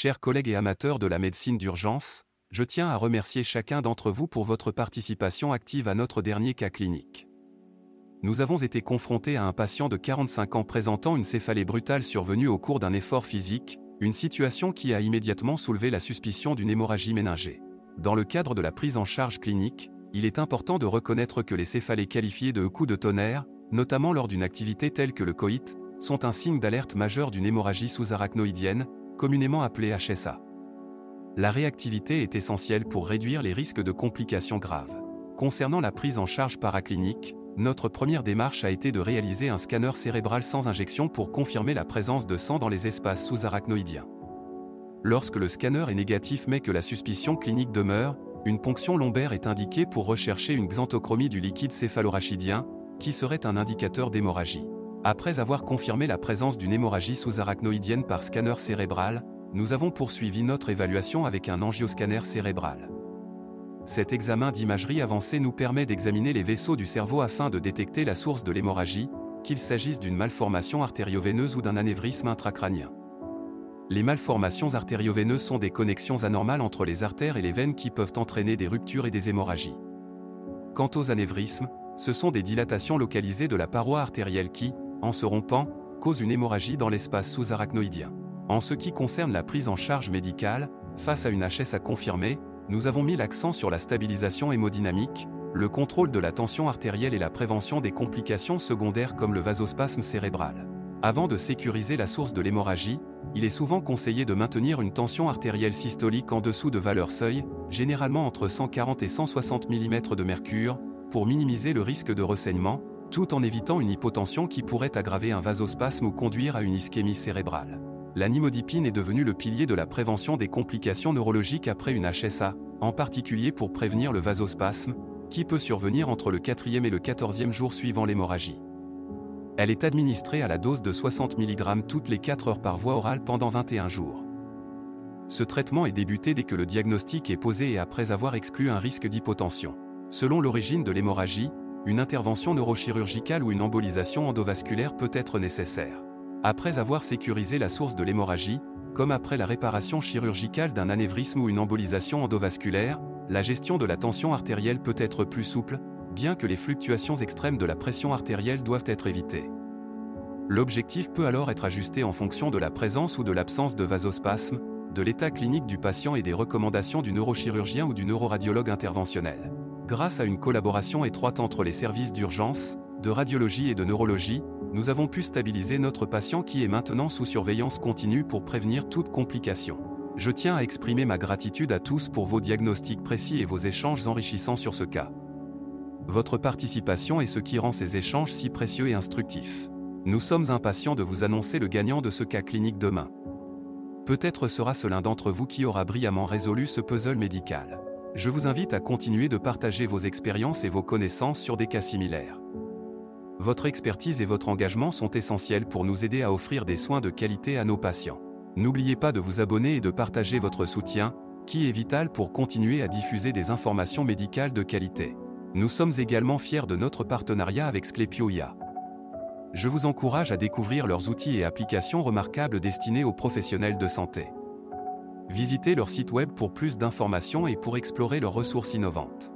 Chers collègues et amateurs de la médecine d'urgence, je tiens à remercier chacun d'entre vous pour votre participation active à notre dernier cas clinique. Nous avons été confrontés à un patient de 45 ans présentant une céphalée brutale survenue au cours d'un effort physique, une situation qui a immédiatement soulevé la suspicion d'une hémorragie méningée. Dans le cadre de la prise en charge clinique, il est important de reconnaître que les céphalées qualifiées de coups de tonnerre, notamment lors d'une activité telle que le coït, sont un signe d'alerte majeur d'une hémorragie sous-arachnoïdienne, communément appelée HSA. La réactivité est essentielle pour réduire les risques de complications graves. Concernant la prise en charge paraclinique, notre première démarche a été de réaliser un scanner cérébral sans injection pour confirmer la présence de sang dans les espaces sous-arachnoïdiens. Lorsque le scanner est négatif mais que la suspicion clinique demeure, une ponction lombaire est indiquée pour rechercher une xanthochromie du liquide céphalorachidien, qui serait un indicateur d'hémorragie. Après avoir confirmé la présence d'une hémorragie sous-arachnoïdienne par scanner cérébral, nous avons poursuivi notre évaluation avec un angioscanner cérébral. Cet examen d'imagerie avancée nous permet d'examiner les vaisseaux du cerveau afin de détecter la source de l'hémorragie, qu'il s'agisse d'une malformation artério-veineuse ou d'un anévrisme intracrânien. Les malformations artério-veineuses sont des connexions anormales entre les artères et les veines qui peuvent entraîner des ruptures et des hémorragies. Quant aux anévrismes, ce sont des dilatations localisées de la paroi artérielle qui, en se rompant, cause une hémorragie dans l'espace sous-arachnoïdien. En ce qui concerne la prise en charge médicale, face à une HSA confirmée, nous avons mis l'accent sur la stabilisation hémodynamique, le contrôle de la tension artérielle et la prévention des complications secondaires comme le vasospasme cérébral. Avant de sécuriser la source de l'hémorragie, il est souvent conseillé de maintenir une tension artérielle systolique en dessous de valeur seuil, généralement entre 140 et 160 mm de mercure, pour minimiser le risque de ressaignement, tout en évitant une hypotension qui pourrait aggraver un vasospasme ou conduire à une ischémie cérébrale. La nimodipine est devenue le pilier de la prévention des complications neurologiques après une HSA, en particulier pour prévenir le vasospasme, qui peut survenir entre le 4e et le 14e jour suivant l'hémorragie. Elle est administrée à la dose de 60 mg toutes les 4 heures par voie orale pendant 21 jours. Ce traitement est débuté dès que le diagnostic est posé et après avoir exclu un risque d'hypotension. Selon l'origine de l'hémorragie, une intervention neurochirurgicale ou une embolisation endovasculaire peut être nécessaire. Après avoir sécurisé la source de l'hémorragie, comme après la réparation chirurgicale d'un anévrisme ou une embolisation endovasculaire, la gestion de la tension artérielle peut être plus souple, bien que les fluctuations extrêmes de la pression artérielle doivent être évitées. L'objectif peut alors être ajusté en fonction de la présence ou de l'absence de vasospasme, de l'état clinique du patient et des recommandations du neurochirurgien ou du neuroradiologue interventionnel. Grâce à une collaboration étroite entre les services d'urgence, de radiologie et de neurologie, nous avons pu stabiliser notre patient qui est maintenant sous surveillance continue pour prévenir toute complication. Je tiens à exprimer ma gratitude à tous pour vos diagnostics précis et vos échanges enrichissants sur ce cas. Votre participation est ce qui rend ces échanges si précieux et instructifs. Nous sommes impatients de vous annoncer le gagnant de ce cas clinique demain. Peut-être sera-ce l'un d'entre vous qui aura brillamment résolu ce puzzle médical je vous invite à continuer de partager vos expériences et vos connaissances sur des cas similaires. Votre expertise et votre engagement sont essentiels pour nous aider à offrir des soins de qualité à nos patients. N'oubliez pas de vous abonner et de partager votre soutien, qui est vital pour continuer à diffuser des informations médicales de qualité. Nous sommes également fiers de notre partenariat avec Sclepioia. Je vous encourage à découvrir leurs outils et applications remarquables destinés aux professionnels de santé. Visitez leur site web pour plus d'informations et pour explorer leurs ressources innovantes.